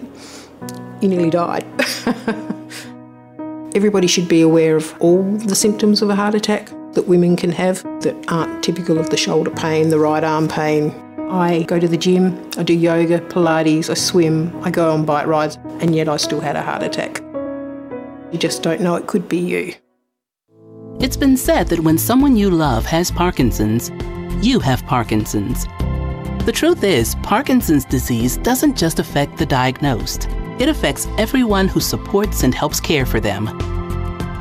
Speaker 13: you nearly died. Everybody should be aware of all the symptoms of a heart attack that women can have that aren't typical of the shoulder pain, the right arm pain. I go to the gym, I do yoga, Pilates, I swim, I go on bike rides, and yet I still had a heart attack. You just don't know it could be you.
Speaker 14: It's been said that when someone you love has Parkinson's, you have Parkinson's. The truth is, Parkinson's disease doesn't just affect the diagnosed, it affects everyone who supports and helps care for them.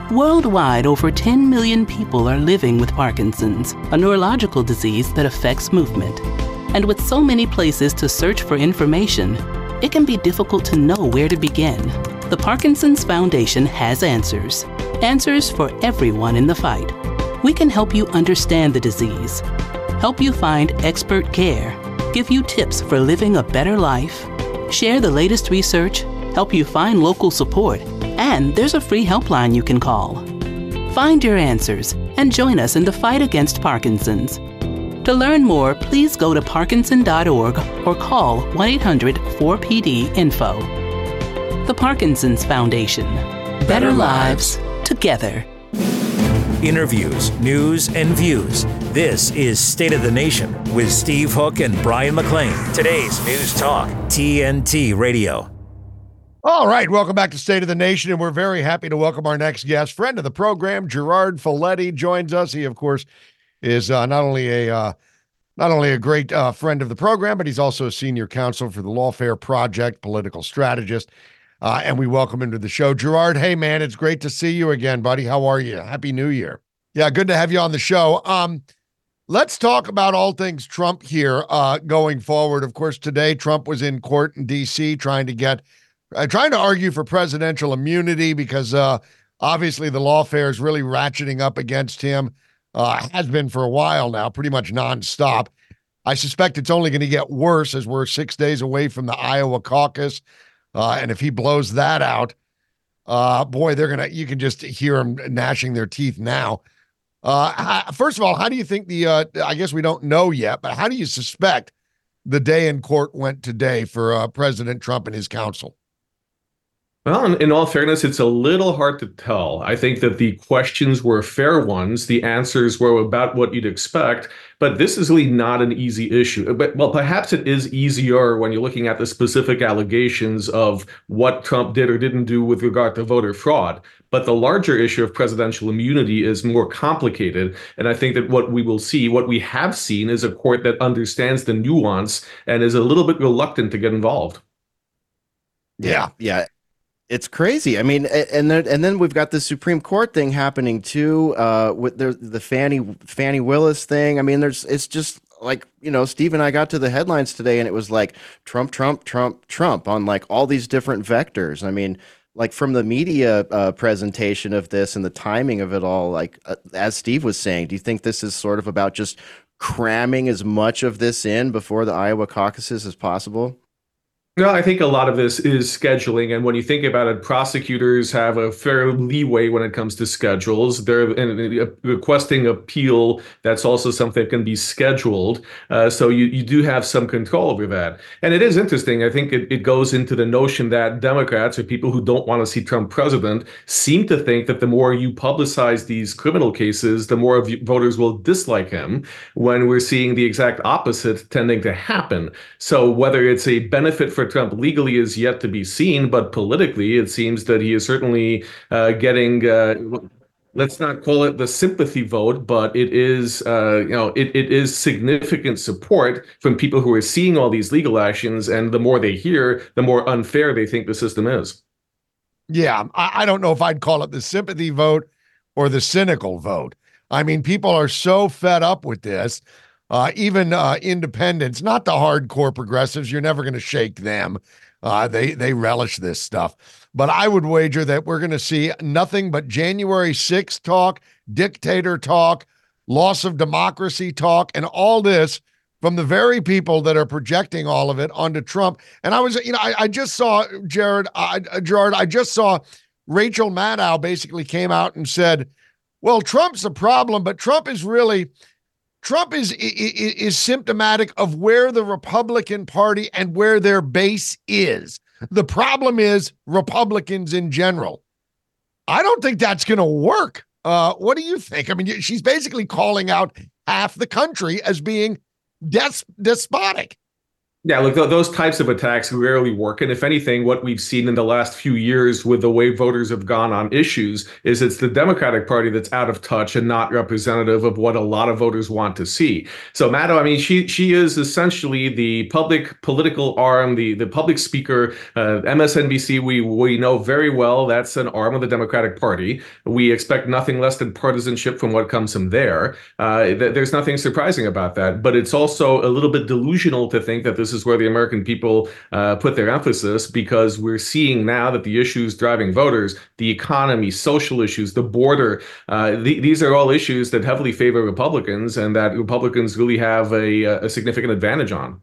Speaker 14: Worldwide, over 10 million people are living with Parkinson's, a neurological disease that affects movement. And with so many places to search for information, it can be difficult to know where to begin. The Parkinson's Foundation has answers. Answers for everyone in the fight. We can help you understand the disease, help you find expert care, give you tips for living a better life, share the latest research, help you find local support, and there's a free helpline you can call. Find your answers and join us in the fight against Parkinson's. To learn more, please go to parkinson.org or call 1 800 4PD Info. The Parkinson's Foundation. Better lives together.
Speaker 1: Interviews, news, and views. This is State of the Nation with Steve Hook and Brian McLean. Today's News Talk, TNT Radio.
Speaker 3: All right, welcome back to State of the Nation, and we're very happy to welcome our next guest, friend of the program, Gerard Filitti, joins us. He, of course, is uh, not only a uh, not only a great uh, friend of the program, but he's also a senior counsel for the Lawfare Project, political strategist. Uh, and we welcome him to the show. Gerard, hey man, it's great to see you again, buddy. How are you? Happy New Year. Yeah, good to have you on the show. Um, let's talk about all things Trump here uh, going forward. Of course, today Trump was in court in D.C. trying to get, uh, trying to argue for presidential immunity because uh, obviously the lawfare is really ratcheting up against him. Uh, has been for a while now, pretty much nonstop. I suspect it's only going to get worse as we're six days away from the Iowa caucus. Uh, and if he blows that out, uh, boy, they're gonna. You can just hear them gnashing their teeth now. Uh, first of all, how do you think the? Uh, I guess we don't know yet, but how do you suspect the day in court went today for uh, President Trump and his counsel?
Speaker 15: Well, in, all fairness, it's a little hard to tell. I think that the questions were fair ones. The answers were about what you'd expect, but this is really not an easy issue. But well, perhaps it is easier when you're looking at the specific allegations of what Trump did or didn't do with regard to voter fraud. But the larger issue of presidential immunity is more complicated. And I think that what we will see, what we have seen, is a court that understands the nuance and is a little bit reluctant to get involved.
Speaker 2: Yeah, yeah it's crazy. I mean, and then and then we've got the Supreme Court thing happening too. Uh, with the the Fani Fani Willis thing. I mean, there's it's just like you know, Steve and I got to the headlines today, and it was like Trump, Trump, Trump, Trump on like all these different vectors. I mean, like from the media uh, presentation of this and the timing of it all. Like uh, as Steve was saying, do you think this is sort of about just cramming as much of this in before the Iowa caucuses as possible?
Speaker 15: No, I think a lot of this is scheduling. And when you think about it, prosecutors have a fair leeway when it comes to schedules. They're requesting appeal. That's also something that can be scheduled. Uh, so you, you do have some control over that. And it is interesting. I think it, it goes into the notion that Democrats or people who don't want to see Trump president seem to think that the more you publicize these criminal cases, the more voters will dislike him when we're seeing the exact opposite tending to happen. So whether it's a benefit for Trump legally is yet to be seen, but politically, it seems that he is certainly uh, getting. Uh, let's not call it the sympathy vote, but it is, uh, you know, it, it is significant support from people who are seeing all these legal actions, and the more they hear, the more unfair they think the system is.
Speaker 3: Yeah, I, I don't know if I'd call it the sympathy vote or the cynical vote. I mean, people are so fed up with this uh, even uh, independents, not the hardcore progressives. You're never going to shake them. Uh, they they relish this stuff. But I would wager that we're going to see nothing but January 6th talk, dictator talk, loss of democracy talk, and all this from the very people that are projecting all of it onto Trump. And I was, you know, I, I just saw Jared, Gerard, I just saw Rachel Maddow basically came out and said well, Trump's a problem, but Trump is really Trump is, is is symptomatic of where the Republican Party and where their base is. The problem is Republicans in general. I don't think that's going to work. Uh, what do you think? I mean, she's basically calling out half the country as being des- despotic.
Speaker 15: Yeah, look, th- those types of attacks rarely work. And if anything, what we've seen in the last few years with the way voters have gone on issues is it's the Democratic Party that's out of touch and not representative of what a lot of voters want to see. So Maddow, I mean, she she is essentially the public political arm, the the public speaker. Uh, MSNBC, we we know very well that's an arm of the Democratic Party. We expect nothing less than partisanship from what comes from there. Uh, th- there's nothing surprising about that. But it's also a little bit delusional to think that this is is where the American people uh, put their emphasis because we're seeing now that the issues driving voters, the economy, social issues, the border, uh, th- these are all issues that heavily favor Republicans and that Republicans really have a, a significant advantage on.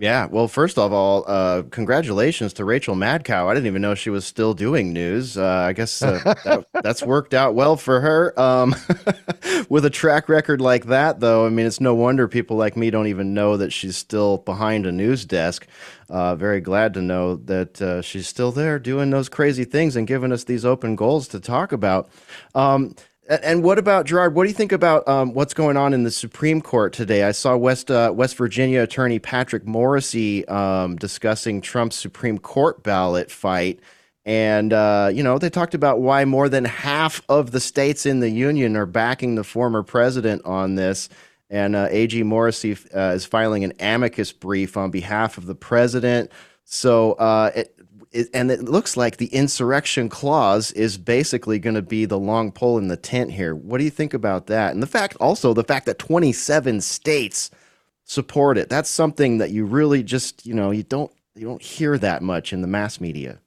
Speaker 2: Yeah, well, first of all, uh, congratulations to Rachel Madcow. I didn't even know she was still doing news. Uh, I guess uh, that, that's worked out well for her. Um, with a track record like that, though, I mean, it's no wonder people like me don't even know that she's still behind a news desk. Uh, very glad to know that uh, she's still there doing those crazy things and giving us these open goals to talk about. Um, and what about Gerard? What do you think about um, what's going on in the Supreme Court today? I saw West uh, West Virginia attorney Patrick Morrisey um, discussing Trump's Supreme Court ballot fight, and uh, you know they talked about why more than half of the states in the union are backing the former president on this. And uh, AG Morrisey uh, is filing an amicus brief on behalf of the president. So uh, it, and it looks like the insurrection clause is basically going to be the long pole in the tent here. What do you think about that? And the fact, also, the fact that 27 states support it. That's something that you really just, you know, you don't you don't hear that much in the mass media.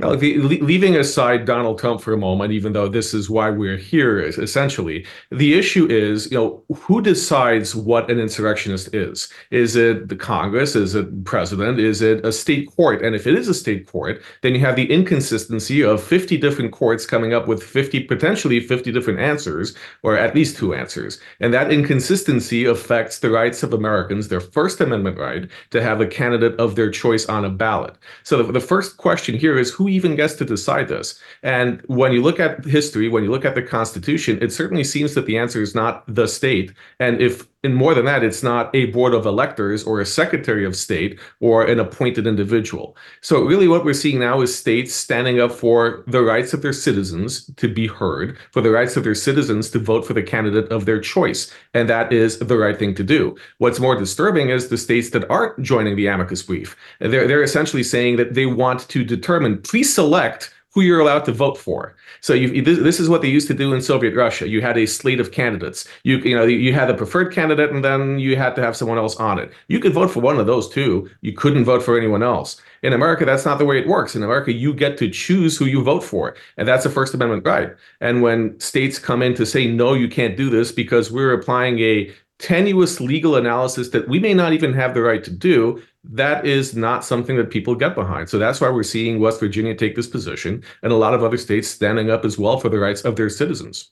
Speaker 15: Now, leaving aside Donald Trump for a moment, even though this is why we're here, essentially, the issue is, you know, who decides what an insurrectionist is? Is it the Congress? Is it president? Is it a state court? And if it is a state court, then you have the inconsistency of 50 different courts coming up with 50, potentially 50 different answers, or at least two answers. And that inconsistency affects the rights of Americans, their First Amendment right to have a candidate of their choice on a ballot. So the, the first question here is who even gets to decide this? And when you look at history, when you look at the Constitution, it certainly seems that the answer is not the state. And if and more than that, it's not a board of electors or a secretary of state or an appointed individual. So, really, what we're seeing now is states standing up for the rights of their citizens to be heard, for the rights of their citizens to vote for the candidate of their choice. And that is the right thing to do. What's more disturbing is the states that aren't joining the amicus brief. They're, they're essentially saying that they want to determine, pre select who you're allowed to vote for. So you, this is what they used to do in Soviet Russia. You had a slate of candidates. You you know you had a preferred candidate, and then you had to have someone else on it. You could vote for one of those two. You couldn't vote for anyone else. In America, that's not the way it works. In America, you get to choose who you vote for, and that's a First Amendment right. And when states come in to say no, you can't do this because we're applying a tenuous legal analysis that we may not even have the right to do, that is not something that people get behind. So that's why we're seeing West Virginia take this position and a lot of other states standing up as well for the rights of their citizens.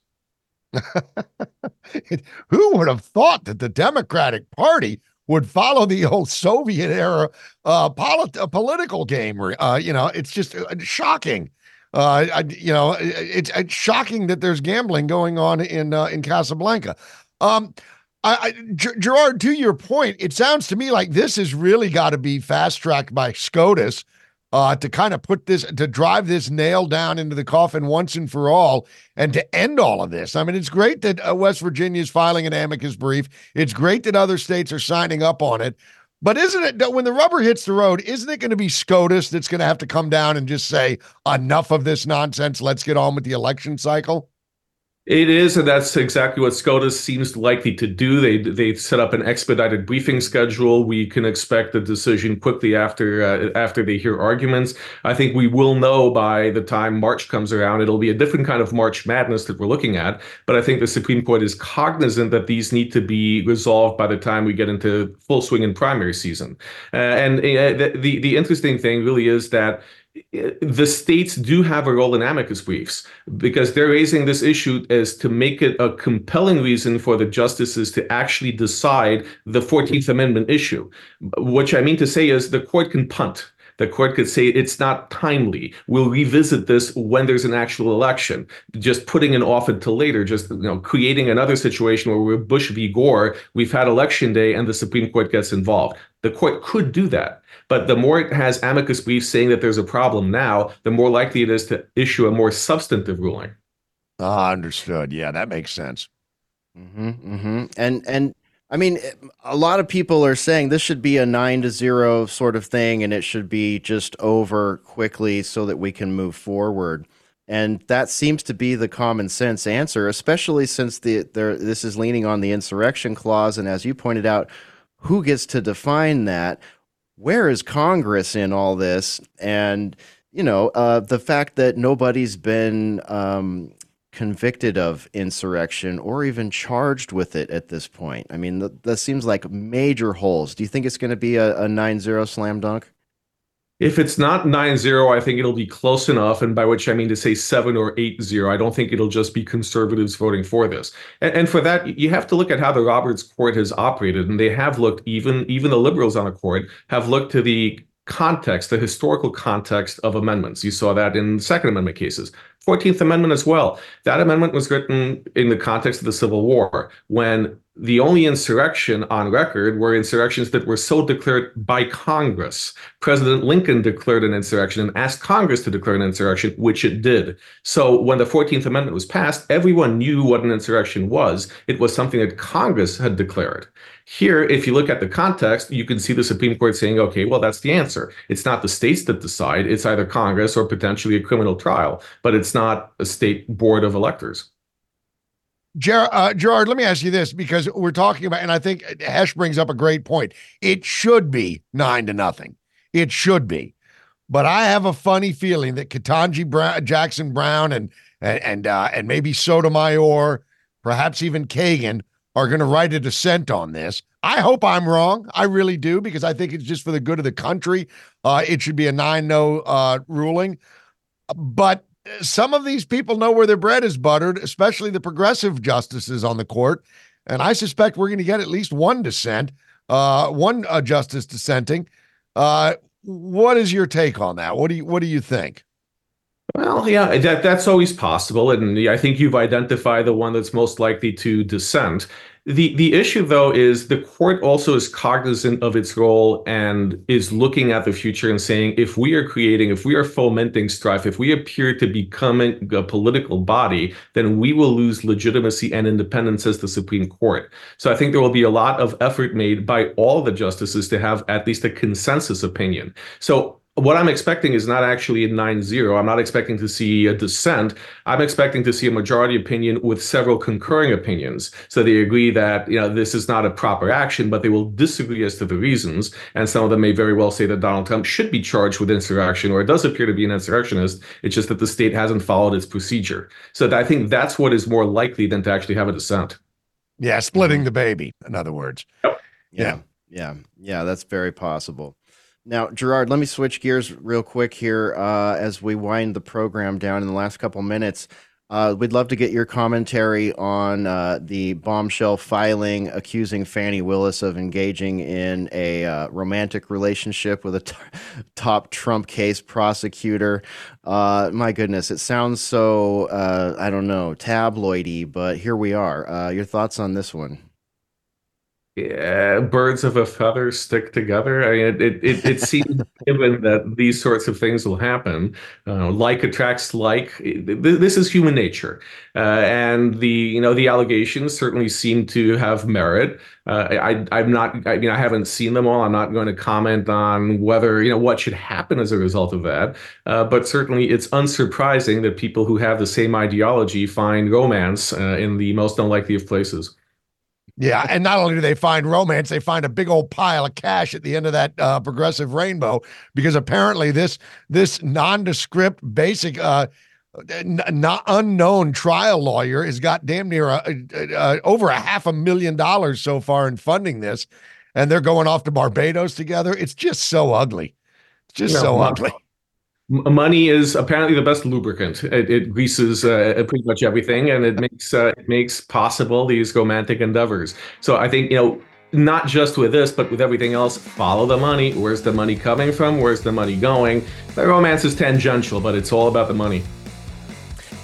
Speaker 3: Who would have thought that the Democratic Party would follow the old Soviet era uh, polit- uh, political game? Uh, you know, it's just uh, shocking. Uh, I, you know, it's, it's, shocking that there's gambling going on in uh, in Casablanca. Um, I, I, Gerard, to your point, it sounds to me like this has really got to be fast tracked by SCOTUS uh, to kind of put this, to drive this nail down into the coffin once and for all, and to end all of this. I mean, it's great that uh, West Virginia is filing an amicus brief. It's great that other states are signing up on it. But isn't it that when the rubber hits the road, isn't it going to be SCOTUS that's going to have to come down and just say, enough of this nonsense? Let's get on with the election cycle?
Speaker 15: It is, and that's exactly what SCOTUS seems likely to do. They they set up an expedited briefing schedule. We can expect a decision quickly after uh, after they hear arguments. I think we will know by the time March comes around. It'll be a different kind of March madness that we're looking at. But I think the Supreme Court is cognizant that these need to be resolved by the time we get into full swing in primary season. Uh, and uh, the, the the interesting thing really is that the states do have a role in amicus briefs because they're raising this issue as to make it a compelling reason for the justices to actually decide the 14th Amendment issue. Which I mean to say is the court can punt. The court could say it's not timely. We'll revisit this when there's an actual election. Just putting it off until later, just you know, creating another situation where we're Bush v. Gore. We've had election day and the Supreme Court gets involved. The court could do that. But the more it has amicus briefs saying that there's a problem now, the more likely it is to issue a more substantive ruling.
Speaker 3: Ah, understood. Yeah, that makes sense.
Speaker 2: Mm-hmm, mm-hmm. And and I mean, a lot of people are saying this should be a nine to zero sort of thing, and it should be just over quickly so that we can move forward. And that seems to be the common sense answer, especially since the there this is leaning on the insurrection clause, and as you pointed out, who gets to define that? Where is Congress in all this? And you know, uh, the fact that nobody's been um, convicted of insurrection or even charged with it at this point. I mean, th- that seems like major holes. Do you think it's going to be a, a 9 0 slam dunk?
Speaker 15: If it's not 9 0, I think it'll be close enough. And by which I mean to say 7 or 8 0. I don't think it'll just be conservatives voting for this. And, and, for that, you have to look at how the Roberts Court has operated. And they have looked, even, even the liberals on the court have looked to the context, the historical context of amendments. You saw that in the Second Amendment cases. 14th Amendment as well. That amendment was written in the context of the Civil War when the only insurrection on record were insurrections that were so declared by Congress. President Lincoln declared an insurrection and asked Congress to declare an insurrection, which it did. So when the 14th Amendment was passed, everyone knew what an insurrection was. It was something that Congress had declared. Here, if you look at the context, you can see the Supreme Court saying, okay, well, that's the answer. It's not the states that decide, it's either Congress or potentially a criminal trial, but it's not a state board of electors.
Speaker 3: Ger- uh, Gerard, let me ask you this because we're talking about, and I think Hesh brings up a great point. It should be nine to nothing. It should be. But I have a funny feeling that Ketanji Brown, Jackson Brown and and and, uh, and maybe Sotomayor, perhaps even Kagan, are going to write a dissent on this. I hope I'm wrong. I really do because I think it's just for the good of the country. Uh, it should be a 9 no uh, ruling. But some of these people know where their bread is buttered, especially the progressive justices on the court. And I suspect we're going to get at least one dissent, uh, one uh, justice dissenting. Uh, what is your take on that? What do you What do you think?
Speaker 15: Well, yeah, that that's always possible, and I think you've identified the one that's most likely to dissent. The the issue though is the court also is cognizant of its role and is looking at the future and saying if we are creating, if we are fomenting strife, if we appear to becoming a political body, then we will lose legitimacy and independence as the Supreme Court. So I think there will be a lot of effort made by all the justices to have at least a consensus opinion. So what I'm expecting is not actually a 9-0. I'm not expecting to see a dissent. I'm expecting to see a majority opinion with several concurring opinions. So they agree that you know this is not a proper action, but they will disagree as to the reasons. And some of them may very well say that Donald Trump should be charged with insurrection, or it does appear to be an insurrectionist. It's just that the state hasn't followed its procedure. So I think that's what is more likely than to actually have a dissent.
Speaker 3: Yeah, splitting the baby. In other words.
Speaker 15: Yep.
Speaker 2: Yeah. Yeah. Yeah. That's very possible. Now, Gerard, let me switch gears real quick here uh, as we wind the program down in the last couple minutes. Uh, we'd love to get your commentary on uh, the bombshell filing accusing Fani Willis of engaging in a uh, romantic relationship with a t- top Trump case prosecutor. Uh, my goodness, it sounds so, uh, I don't know, tabloidy, but here we are. your thoughts on this one?
Speaker 15: Yeah, birds of a feather stick together. I mean, it it, it seems given that these sorts of things will happen. Uh, like attracts like. This is human nature, uh, and the you know the allegations certainly seem to have merit. Uh, I I'm not. I mean, I haven't seen them all. I'm not going to comment on whether you know what should happen as a result of that. Uh, but certainly, it's unsurprising that people who have the same ideology find romance uh, in the most unlikely of places.
Speaker 3: Yeah, and not only do they find romance, they find a big old pile of cash at the end of that uh, progressive rainbow because apparently this this nondescript, basic, uh, n- not unknown trial lawyer has got damn near a, a, a, over a half a million dollars so far in funding this, and they're going off to Barbados together. It's just so ugly. It's just no, so ugly.
Speaker 15: Money is apparently the best lubricant. It, it greases uh, pretty much everything, and it makes uh, it makes possible these romantic endeavors. So I think you know, not just with this, but with everything else, follow the money. Where's the money coming from? Where's the money going? The romance is tangential, but it's all about the money.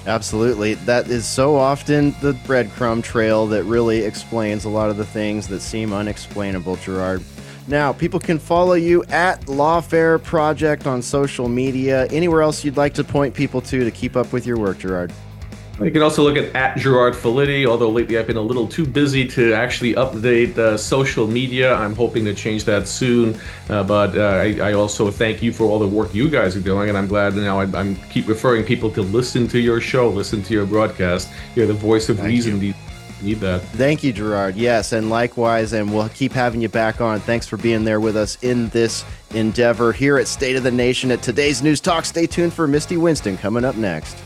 Speaker 2: Absolutely. That is so often the breadcrumb trail that really explains a lot of the things that seem unexplainable, Gerard. Now, people can follow you at Lawfare Project on social media. Anywhere else you'd like to point people to to keep up with your work, Gerard?
Speaker 15: You can also look at, at Gerard Filitti, although lately I've been a little too busy to actually update uh, social media. I'm hoping to change that soon. Uh, but uh, I, I, also thank you for all the work you guys are doing, and I'm glad now I, am keep referring people to listen to your show, listen to your broadcast. You're the voice of thank reason. You need that.
Speaker 2: Thank you, Gerard. Yes, and likewise, and we'll keep having you back on. Thanks for being there with us in this endeavor here at State of the Nation at today's News Talk. Stay tuned for Misty Winston coming up next.